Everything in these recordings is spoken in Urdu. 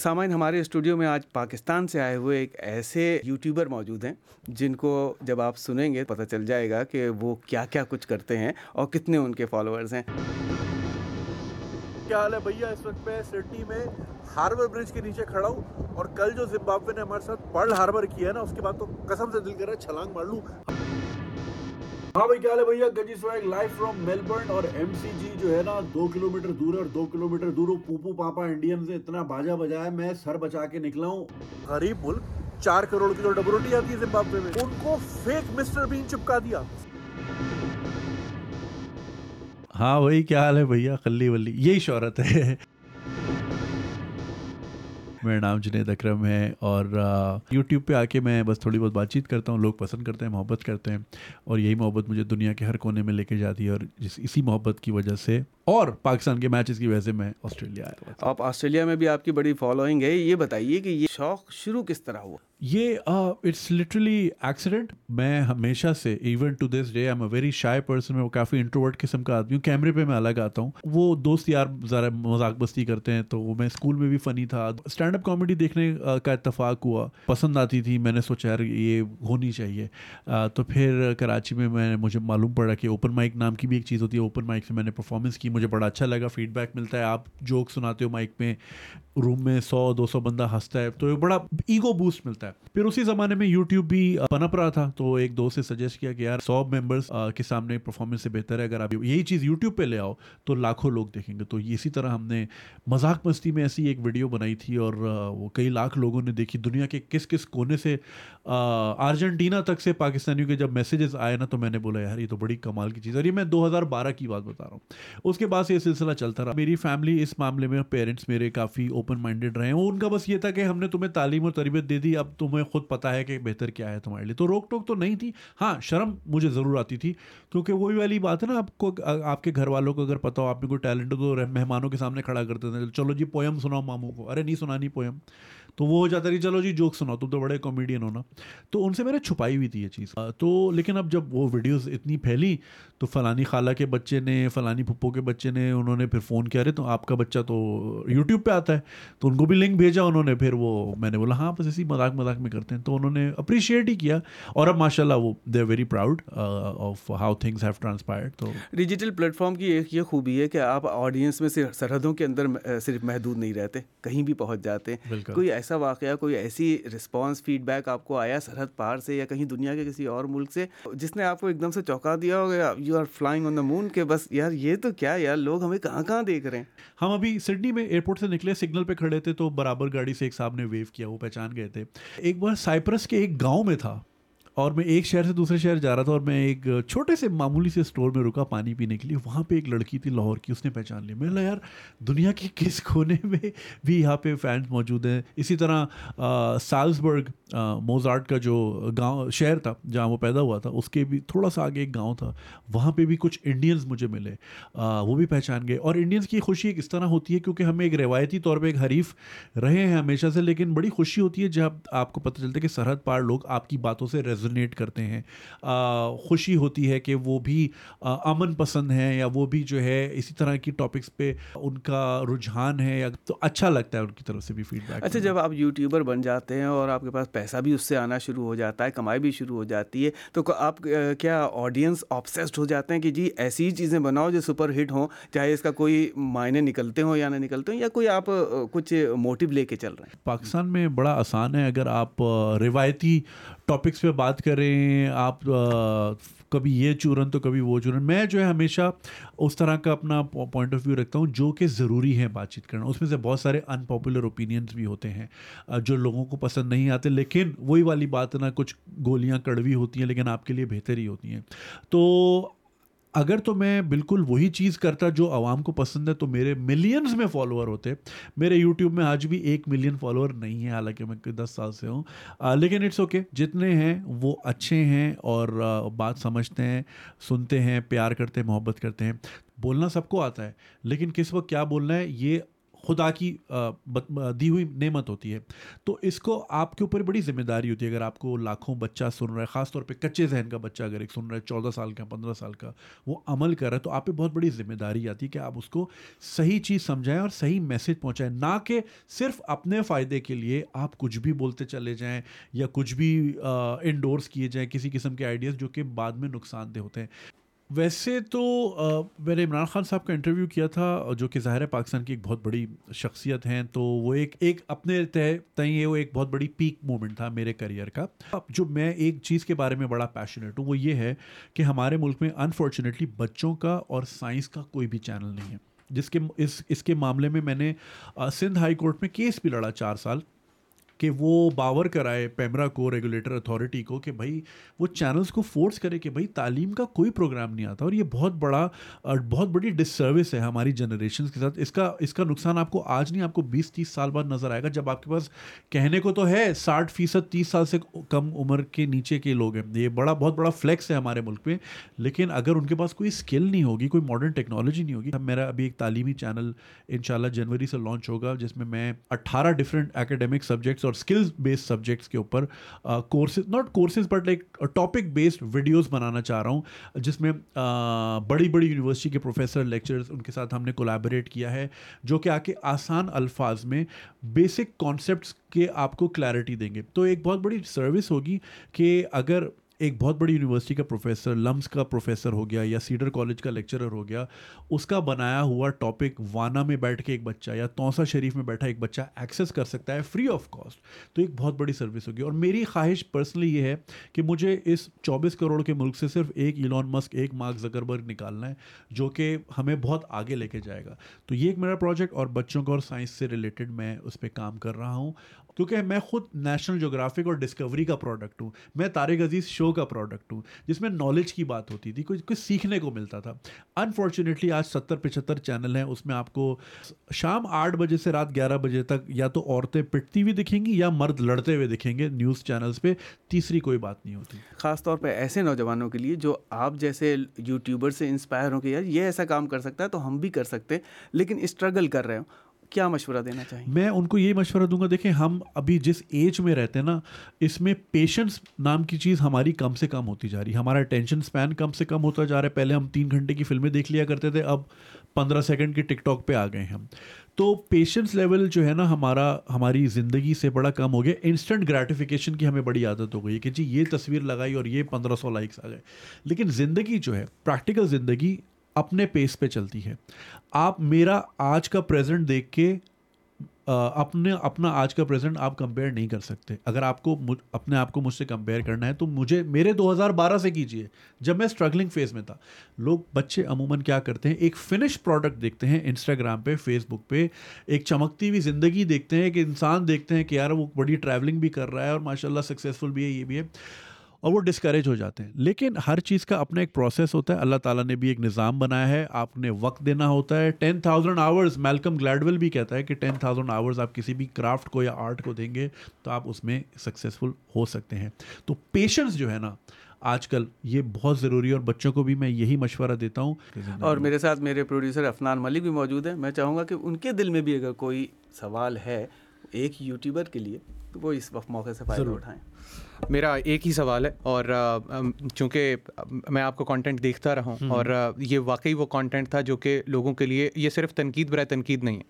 سامعین، ہمارے اسٹوڈیو میں آج پاکستان سے آئے ہوئے ایک ایسے یوٹیوبر موجود ہیں جن کو جب آپ سنیں گے پتہ چل جائے گا کہ وہ کیا کیا کچھ کرتے ہیں اور کتنے ان کے فالوورز ہیں۔ کیا حال ہے بھیا؟ اس وقت میں سڈنی میں ہاربر برج کے نیچے کھڑا ہوں اور کل جو زمبابوے نے ہمارے ساتھ پرل ہاربر کیا ہے نا، اس کے بعد تو قسم سے دل کر رہا ہے، چھلانگ مار لوں۔ ہاں بھائی، کیا حال ہے بھیا گجی سویگ لائف فرام میلبرن اور ایم سی جی جو ہے نا، دو کلو میٹر دور ہے اور دو کلو میٹر دور پوپو پاپا انڈین سے اتنا باجا بجایا میں سر بچا کے نکلا ہوں۔ غریب ملک، چار کروڑ کی جو ڈبل روٹی آتی ہے زمبابوے میں، ان کو فیک مسٹر بین چپکا دیا۔ ہاں وہی کیا حال ہے بھیا؟ کلی ولی، یہی شہرت ہے۔ میرا نام جنید اکرم ہے اور یوٹیوب پہ آ کے میں بس تھوڑی بہت بات چیت کرتا ہوں، لوگ پسند کرتے ہیں، محبت کرتے ہیں اور یہی محبت مجھے دنیا کے ہر کونے میں لے کے جاتی ہے اور جس اسی محبت کی وجہ سے اور پاکستان کے میچز کی وجہ سے میں آسٹریلیا آیا آپ آسٹریلیا میں بھی آپ کی بڑی فالوئنگ ہے، یہ بتائیے کہ یہ شوق شروع کس طرح ہوا؟ یہ اٹس لٹرلی ایکسیڈنٹ میں ہمیشہ سے even to this day I'm a very shy person میں وہ کافی انٹروورٹ قسم کا آدمی ہوں. کیمرے پہ میں الگ آتا ہوں. وہ دوست یار ذرا مذاق بستی کرتے ہیں تو میں اسکول میں بھی فنی تھا. اسٹینڈ اپ کامیڈی دیکھنے کا اتفاق ہوا. پسند آتی تھی. میں نے سوچا یار یہ ہونی چاہیے. تو پھر کراچی میں میں نے مجھے معلوم پڑا کہ اوپن مائک نام کی بھی ایک چیز ہوتی ہے. اوپن مائک سے میں نے پرفارمنس کی. مجھے بڑا اچھا لگا. فیڈ بیک ملتا ہے. آپ جوک سناتے ہو مائک میں. روم میں سو، دو سو بندہ ہنستا ہے. تو بڑا ایگو بوسٹ ملتا ہے. ہے۔ پھر اسی زمانے میں یوٹیوب بھی پنپ رہا تھا، تو ایک دوست سے سجیسٹ کیا کہ یار، سو ممبرس کے سامنے پرفارمنس سے بہتر ہے۔ اگر آپ یہی چیز یوٹیوب پہ لے آؤ، تو لاکھوں لوگ دیکھیں گے۔ تو اسی طرح ہم نے مذاق مستی میں ایسی ایک ویڈیو بنائی تھی اور وہ کئی لاکھ لوگوں نے دیکھی۔ دنیا کے کس کس کونے سے ارجنٹینا تک سے پاکستانیوں کے جب میسیجز آئے نا، تو میں نے بولا، یار، یہ تو بڑی کمال کی چیز ہے۔ اور یہ میں دو ہزار بارہ کی بات بتا رہا ہوں۔ اس کے بعد سے یہ سلسلہ چلتا رہا۔ میری فیملی اس معاملے میں پیرنٹس میرے کافی اوپن مائنڈیڈ رہے ہیں۔ ان کا بس یہ تھا کہ ہم نے تمہیں تعلیم اور تربیت دے دی۔ اب تمہیں خود پتہ ہے کہ بہتر کیا ہے تمہارے لیے۔ تو روک ٹوک تو نہیں تھی۔ ہاں شرم مجھے ضرور آتی تھی، کیونکہ وہی والی بات ہے نا، آپ کو آپ کے گھر والوں کو اگر پتا ہو، آپ میں کوئی ٹیلنٹ ہو تو مہمانوں کے سامنے کھڑا کرتے تھے، چلو جی پوئم سناؤ ماموں کو۔ ارے، نہیں سنانی پوئم۔ تو وہ ہو جاتا رہی چلو جی جوک سناؤ تم تو بڑے کامیڈین ہو نا۔ تو ان سے میں نے چھپائی ہوئی تھی یہ چیز۔ تو لیکن اب جب وہ ویڈیوز اتنی پھیلی تو فلانی خالہ کے بچے نے فلانی پھپھو کے بچے نے انہوں نے پھر فون کیا رہے تو آپ کا بچہ تو یوٹیوب پہ آتا ہے۔ تو ان کو بھی لنک بھیجا انہوں نے پھر وہ میں نے بولا ہاں بس اسی مذاق مذاق میں کرتے ہیں۔ تو انہوں نے اپریشیٹ ہی کیا اور اب ماشاء اللہ وہ they are very proud of how things have transpired تو ڈیجیٹل پلیٹ فارم کی ایک یہ خوبی ہے کہ آپ آڈینس میں صرف سرحدوں کے اندر صرف محدود نہیں رہتے کہیں بھی پہنچ جاتے۔ ہیں کوئی ایسا واقعہ، کوئی ایسی رسپانس فیڈ بیک آپ کو آیا سرحد پار سے یا کہیں دنیا کے کسی اور ملک سے جس نے آپ کو ایک دم سے چوکا دیا ہوگا you are flying on the moon کہ بس یار یہ تو کیا یار، لوگ ہمیں کہاں کہاں دیکھ رہے ہیں؟ ہم ابھی سڈنی میں ایئرپورٹ سے نکلے سگنل پہ کھڑے تھے تو برابر گاڑی سے ایک صاحب نے ویو کیا، وہ پہچان گئے تھے۔ ایک بار سائپرس کے ایک گاؤں میں تھا۔ اور میں ایک شہر سے دوسرے شہر جا رہا تھا اور میں ایک چھوٹے سے معمولی سے اسٹور میں رکا پانی پینے کے لیے، وہاں پہ ایک لڑکی تھی لاہور کی، اس نے پہچان لی میں یار، دنیا کے کس کونے میں بھی یہاں پہ فینس موجود ہیں؟ اسی طرح سالزبرگ موزارٹ کا جو گاؤں، شہر تھا جہاں وہ پیدا ہوا تھا، اس کے بھی تھوڑا سا آگے ایک گاؤں تھا، وہاں پہ بھی کچھ انڈینز مجھے ملے۔ وہ بھی پہچان گئے۔ اور انڈینس کی خوشی ایک اس طرح ہوتی ہے کیونکہ ہمیں ایک روایتی طور پہ ایک حریف رہے ہیں ہمیشہ سے، لیکن بڑی خوشی ہوتی ہے جب آپ کو پتہ چلتا ہے کہ سرحد پار لوگ آپ کی باتوں سے ریزونیٹ کرتے ہیں خوشی ہوتی ہے کہ وہ بھی امن پسند ہیں یا وہ بھی جو ہے اسی طرح کی ٹاپکس پہ ان کا رجحان ہے یا تو اچھا لگتا ہے ان کی طرف سے بھی فیڈ بیک اچھا جب آپ یوٹیوبر بن جاتے ہیں اور آپ کے پاس پیسہ بھی اس سے آنا شروع ہو جاتا ہے کمائی بھی شروع ہو جاتی ہے تو آپ کیا آڈینس آپسیسڈ ہو جاتے ہیں کہ جی ایسی ہی چیزیں بناؤ جو سپر ہٹ ہوں چاہے اس کا کوئی معنی نکلتے ہوں یا نہ نکلتے ہوں یا کوئی آپ کچھ موٹیو لے کے چل رہے ہیں؟ پاکستان میں بڑا آسان ہے اگر آپ روایتی ٹاپکس پہ بات کریں آپ کبھی یہ چورن تو کبھی وہ چورن۔ میں جو ہے ہمیشہ اس طرح کا اپنا پوائنٹ آف ویو رکھتا ہوں جو کہ ضروری ہے بات چیت کرنا۔ اس میں سے بہت سارے ان پاپولر اوپینینس بھی ہوتے ہیں جو لوگوں کو پسند نہیں آتے۔ لیکن وہی والی بات نا، کچھ گولیاں کڑوی ہوتی ہیں لیکن آپ کے لیے بہتر ہی ہوتی ہیں۔ تو اگر تو میں بالکل وہی چیز کرتا جو عوام کو پسند ہے، تو میرے ملینس میں فالوور ہوتے۔ میرے یوٹیوب میں آج بھی ایک ملین فالوور نہیں ہے، حالانکہ میں دس سال سے ہوں۔ لیکن اٹس اوکے جتنے ہیں وہ اچھے ہیں اور بات سمجھتے ہیں، سنتے ہیں، پیار کرتے ہیں، محبت کرتے ہیں۔ بولنا سب کو آتا ہے، لیکن کس وقت کیا بولنا ہے، یہ خدا کی دی ہوئی نعمت ہوتی ہے۔ تو اس کو آپ کے اوپر بڑی ذمہ داری ہوتی ہے۔ اگر آپ کو لاکھوں بچہ سن رہا ہے، خاص طور پہ کچے ذہن کا بچہ اگر ایک سن رہا ہے، چودہ سال کا، پندرہ سال کا، وہ عمل کر رہا ہے، تو آپ پہ بہت بڑی ذمہ داری آتی ہے کہ آپ اس کو صحیح چیز سمجھائیں اور صحیح میسج پہنچائیں۔ نہ کہ صرف اپنے فائدے کے لیے آپ کچھ بھی بولتے چلے جائیں یا کچھ بھی انڈورس کیے جائیں کسی قسم کے آئیڈیاز جو کہ بعد میں نقصان دہ ہوتے ہیں۔ ویسے تو میں نے عمران خان صاحب کا انٹرویو کیا تھا، جو کہ ظاہر ہے پاکستان کی ایک بہت بڑی شخصیت ہیں، تو وہ ایک ایک اپنے تئیں وہ ایک بہت بڑی پیک مومنٹ تھا میرے کریئر کا۔ اب جو میں ایک چیز کے بارے میں بڑا پیشنیٹ ہوں، وہ یہ ہے کہ ہمارے ملک میں انفارچونیٹلی بچوں کا اور سائنس کا کوئی بھی چینل نہیں ہے۔ جس کے، اس اس کے معاملے میں میں نے سندھ ہائی کورٹ میں کیس بھی لڑا چار سال۔ کہ وہ باور کرائے پیمرا کو ریگولیٹر اتھارٹی کو کہ بھائی وہ چینلز کو فورس کرے کہ بھائی تعلیم کا کوئی پروگرام نہیں آتا اور یہ بہت بڑا، بہت بڑی ڈس سروس ہے ہماری جنریشنس کے ساتھ۔ اس کا اس کا نقصان آپ کو آج نہیں، آپ کو بیس، تیس سال بعد نظر آئے گا۔ جب آپ کے پاس کہنے کو تو ہے، ساٹھ فیصد، تیس سال سے کم عمر کے نیچے کے لوگ ہیں۔ یہ بڑا، بہت بڑا فلیکس ہے ہمارے ملک میں۔ لیکن اگر ان کے پاس کوئی اسکل نہیں ہوگی، کوئی ماڈرن ٹیکنالوجی نہیں ہوگی، میرا ابھی ایک تعلیمی چینل ان شاء اللہ جنوری سے لانچ ہوگا، جس میں میں اٹھارہ ڈفرینٹ اکیڈیمک سبجیکٹس اور اسکلز بیسڈ سبجیکٹس کے اوپر courses not courses but like topic based videos بنانا چاہ رہا ہوں، جس میں بڑی بڑی یونیورسٹی کے پروفیسر لیکچرز ان کے ساتھ ہم نے کولیبریٹ کیا ہے، جو کہ آ کے آسان الفاظ میں بیسک کانسیپٹس کے آپ کو کلیئرٹی دیں گے۔ تو ایک بہت بڑی سروس ہوگی کہ اگر ایک بہت بڑی یونیورسٹی کا پروفیسر، لمس کا پروفیسر ہو گیا یا سیڈر کالج کا لیکچرر ہو گیا، اس کا بنایا ہوا ٹاپک وانا میں بیٹھ کے ایک بچہ یا توسا شریف میں بیٹھا ایک بچہ ایکسیس کر سکتا ہے فری آف کاسٹ تو ایک بہت بڑی سروس ہوگی اور میری خواہش پرسنلی یہ ہے کہ مجھے اس چوبیس کروڑ کے ملک سے صرف ایک ایلون مسک ایک مارک زکربرگ نکالنا ہے، جو کہ ہمیں بہت آگے لے کے جائے گا۔ تو یہ ایک میرا پروجیکٹ اور بچوں کا اور سائنس سے ریلیٹڈ میں اس پہ کام کر رہا ہوں۔ کیونکہ میں خود نیشنل جغرافک اور ڈسکوری کا پروڈکٹ ہوں۔ میں طارق عزیز شو کا پروڈکٹ ہوں، جس میں نالج کی بات ہوتی تھی، کچھ کچھ سیکھنے کو ملتا تھا۔ انفارچونیٹلی آج ستر پچہتر چینل ہیں، اس میں آپ کو شام آٹھ بجے سے رات گیارہ بجے تک یا تو عورتیں پٹتی ہوئی دکھیں گی یا مرد لڑتے ہوئے دکھیں گے نیوز چینلس پہ۔ تیسری کوئی بات نہیں ہوتی۔ خاص طور پہ ایسے نوجوانوں کے لیے جو آپ جیسے یوٹیوبر سے انسپائر ہوں کہ یار یہ ایسا کام کر سکتا ہے تو ہم بھی کر سکتے لیکن اسٹرگل کر رہے ہوں۔ کیا مشورہ دینا چاہیے میں ان کو یہ مشورہ دوں گا، دیکھیں ہم ابھی جس ایج میں رہتے ہیں نا، اس میں پیشنس نام کی چیز ہماری کم سے کم ہوتی جا رہی ہے۔ ہمارا اٹینشن اسپین کم سے کم ہوتا جا رہا ہے۔ پہلے ہم تین گھنٹے کی فلمیں دیکھ لیا کرتے تھے، اب پندرہ سیکنڈ کی ٹک ٹاک پہ آ گئے ہیں ہم۔ تو پیشنس لیول جو ہے نا، ہمارا، ہماری زندگی سے بڑا کم ہو گیا۔ انسٹنٹ گریٹیفیکیشن کی ہمیں بڑی عادت ہو گئی کہ جی یہ تصویر لگائی اور یہ پندرہ سو لائکس آ گئے۔ لیکن زندگی جو ہے پریکٹیکل زندگی اپنے پیس پہ چلتی ہے۔ آپ میرا آج کا پریزنٹ دیکھ کے اپنے، اپنا آج کا پریزنٹ آپ کمپیئر نہیں کر سکتے۔ اگر آپ کو اپنے آپ کو مجھ سے کمپیئر کرنا ہے تو مجھے، میرے دو ہزار بارہ سے کیجیے جب میں اسٹرگلنگ فیز میں تھا۔ لوگ، بچے عموماً کیا کرتے ہیں، ایک فنش پروڈکٹ دیکھتے ہیں انسٹاگرام پہ فیس بک پہ۔ ایک چمکتی ہوئی زندگی دیکھتے ہیں کہ انسان دیکھتے ہیں کہ یار وہ بڑی ٹریولنگ بھی کر رہا ہے اور ماشاء اللہ سکسیزفل بھی ہے، یہ بھی ہے۔ اور وہ ڈسکریج ہو جاتے ہیں۔ لیکن ہر چیز کا اپنا ایک پروسیس ہوتا ہے۔ اللہ تعالیٰ نے بھی ایک نظام بنایا ہے۔ آپ نے وقت دینا ہوتا ہے۔ Ten thousand hours Malcolm Gladwell بھی کہتا ہے کہ ٹین تھاؤزینڈ آورس آپ کسی بھی کرافٹ کو یا آرٹ کو دیں گے تو آپ اس میں سکسیزفل ہو سکتے ہیں۔ تو پیشنس جو ہے نا آج کل یہ بہت ضروری ہے اور بچوں کو بھی میں یہی مشورہ دیتا ہوں۔ اور میرے ساتھ میرے پروڈیوسر افنان ملک بھی موجود ہیں۔ میں چاہوں گا کہ ان کے دل میں بھی اگر کوئی سوال ہے ایک یوٹیوبر کے لیے تو وہ اس وقت موقع سے فائدہ اٹھائیں۔ میرا ایک ہی سوال ہے اور چونکہ میں آپ کو کانٹینٹ دیکھتا رہا ہوں اور یہ واقعی وہ کانٹینٹ تھا جو کہ لوگوں کے لیے یہ صرف تنقید برائے تنقید نہیں ہے۔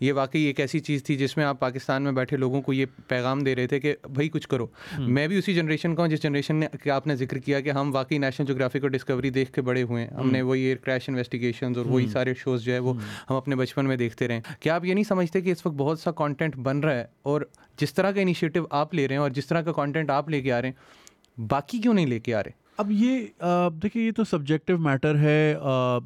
یہ واقعی ایک ایسی چیز تھی جس میں آپ پاکستان میں بیٹھے لوگوں کو یہ پیغام دے رہے تھے کہ بھائی کچھ کرو۔ میں بھی اسی جنریشن کا ہوں جس جنریشن نے کہ آپ نے ذکر کیا کہ ہم واقعی نیشنل جوگرافک اور ڈسکوری دیکھ کے بڑے ہوئے ہیں۔ ہم نے وہی ایئر کریش انویسٹیگیشنز اور وہی سارے شوز جو ہے وہ ہم اپنے بچپن میں دیکھتے رہے۔ کیا آپ یہ نہیں سمجھتے کہ اس وقت بہت سا کانٹینٹ بن رہا ہے اور جس طرح کا انیشیٹو آپ لے رہے ہیں اور جس طرح کا کانٹینٹ آپ لے کے آ رہے ہیں، باقی کیوں نہیں لے کے آ رہے؟ اب یہ دیکھیں یہ تو سبجیکٹو میٹر ہے۔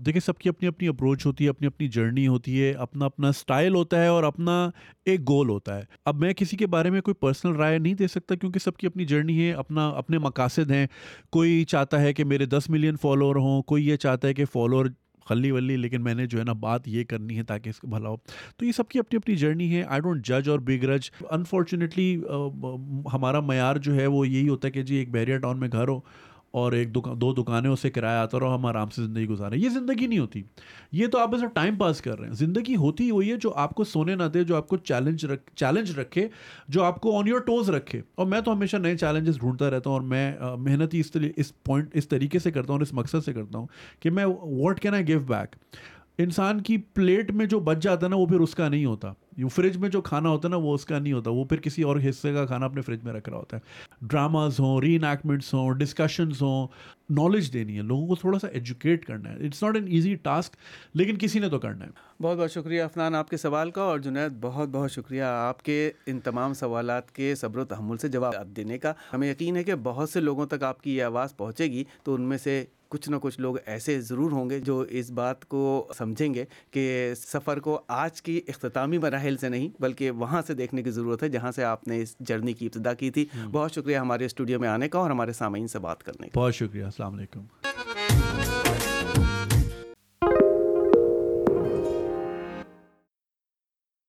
دیکھیں سب کی اپنی اپنی اپروچ ہوتی ہے، اپنی اپنی جرنی ہوتی ہے، اپنا اپنا اسٹائل ہوتا ہے اور اپنا ایک گول ہوتا ہے۔ اب میں کسی کے بارے میں کوئی پرسنل رائے نہیں دے سکتا کیونکہ سب کی اپنی جرنی ہے، اپنا، اپنے مقاصد ہیں۔ کوئی چاہتا ہے کہ میرے دس ملین فالوور ہوں، کوئی یہ چاہتا ہے کہ فالوور خلی ولی، لیکن میں نے جو ہے نا بات یہ کرنی ہے تاکہ اس کو بھلا ہو۔ تو یہ سب کی اپنی اپنی جرنی ہے۔ آئی ڈونٹ جج اور بگ رج انفارچونیٹلی ہمارا معیار جو ہے وہ یہی ہوتا ہے کہ جی ایک بیریا ٹاؤن میں گھر ہو۔ اور ایک دکان دو دکانیں اسے کرایہ آتا اور ہم آرام سے زندگی گزاریں۔ یہ زندگی نہیں ہوتی۔ یہ تو آپ بس ٹائم پاس کر رہے ہیں۔ زندگی ہوتی وہی ہے جو آپ کو سونے نہ دے، جو آپ کو چیلنج رکھ چیلنج رکھے، جو آپ کو آن یور ٹوز رکھے۔ اور میں تو ہمیشہ نئے چیلنجز ڈھونڈتا رہتا ہوں اور میں محنت ہی اس اس پوائنٹ اس طریقے سے کرتا ہوں اور اس مقصد سے کرتا ہوں کہ میں what can I give back انسان کی پلیٹ میں جو بچ جاتا ہے نا، وہ پھر اس کا نہیں ہوتا۔ فریج میں جو کھانا ہوتا ہے نا، وہ اس کا نہیں ہوتا۔ وہ پھر کسی اور حصے کا کھانا اپنے فریج میں رکھ رہا ہوتا ہے۔ ڈراماز ہوں ری انیکٹمنٹس ہوں ڈسکشنز ہوں نالج دینی ہے۔ لوگوں کو تھوڑا سا ایجوکیٹ کرنا ہے۔ It's not an easy task لیکن کسی نے تو کرنا ہے۔ بہت بہت شکریہ افنان آپ کے سوال کا۔ اور جنید، بہت بہت شکریہ آپ کے ان تمام سوالات کے صبر و تحمل سے جواب دینے کا۔ ہمیں یقین ہے کہ بہت سے لوگوں تک آپ کی یہ آواز پہنچے گی، تو ان میں سے کچھ نہ کچھ لوگ ایسے ضرور ہوں گے جو اس بات کو سمجھیں گے کہ سفر کو آج کی اختتامی مراحل سے نہیں بلکہ وہاں سے دیکھنے کی ضرورت ہے جہاں سے آپ نے اس جرنی کی ابتدا کی تھی۔ بہت شکریہ ہمارے اسٹوڈیو میں آنے کا اور ہمارے سامعین سے بات کرنے کا۔ بہت شکریہ السلام علیکم۔